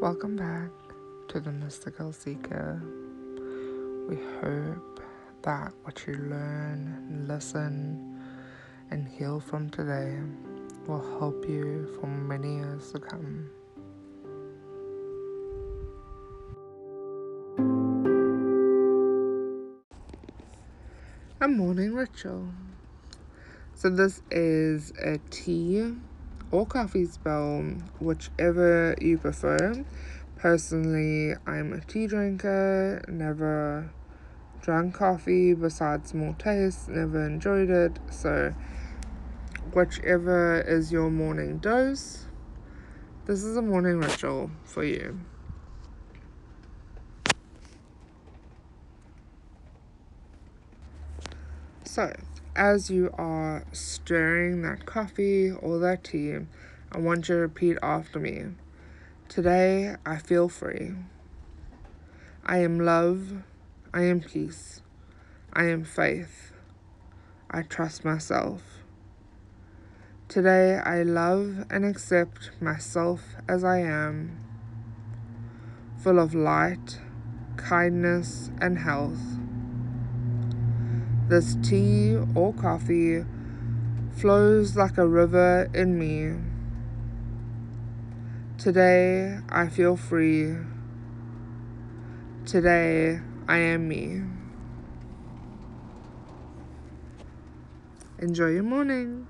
Welcome back to the Mystical Seeker. We hope that what you learn, listen, and heal from today will help you for many years to come. A morning ritual. So, this is a tea or coffee spell, whichever you prefer. Personally, I'm a tea drinker, never drank coffee besides more taste, never enjoyed it. So, whichever is your morning dose, this is a morning ritual for you. So, as you are stirring that coffee or that tea, I want you to repeat after me. Today, I feel free. I am love. I am peace. I am faith. I trust myself. Today, I love and accept myself as I am, full of light, kindness, and health. This tea or coffee flows like a river in me. Today I feel free. Today I am me. Enjoy your morning.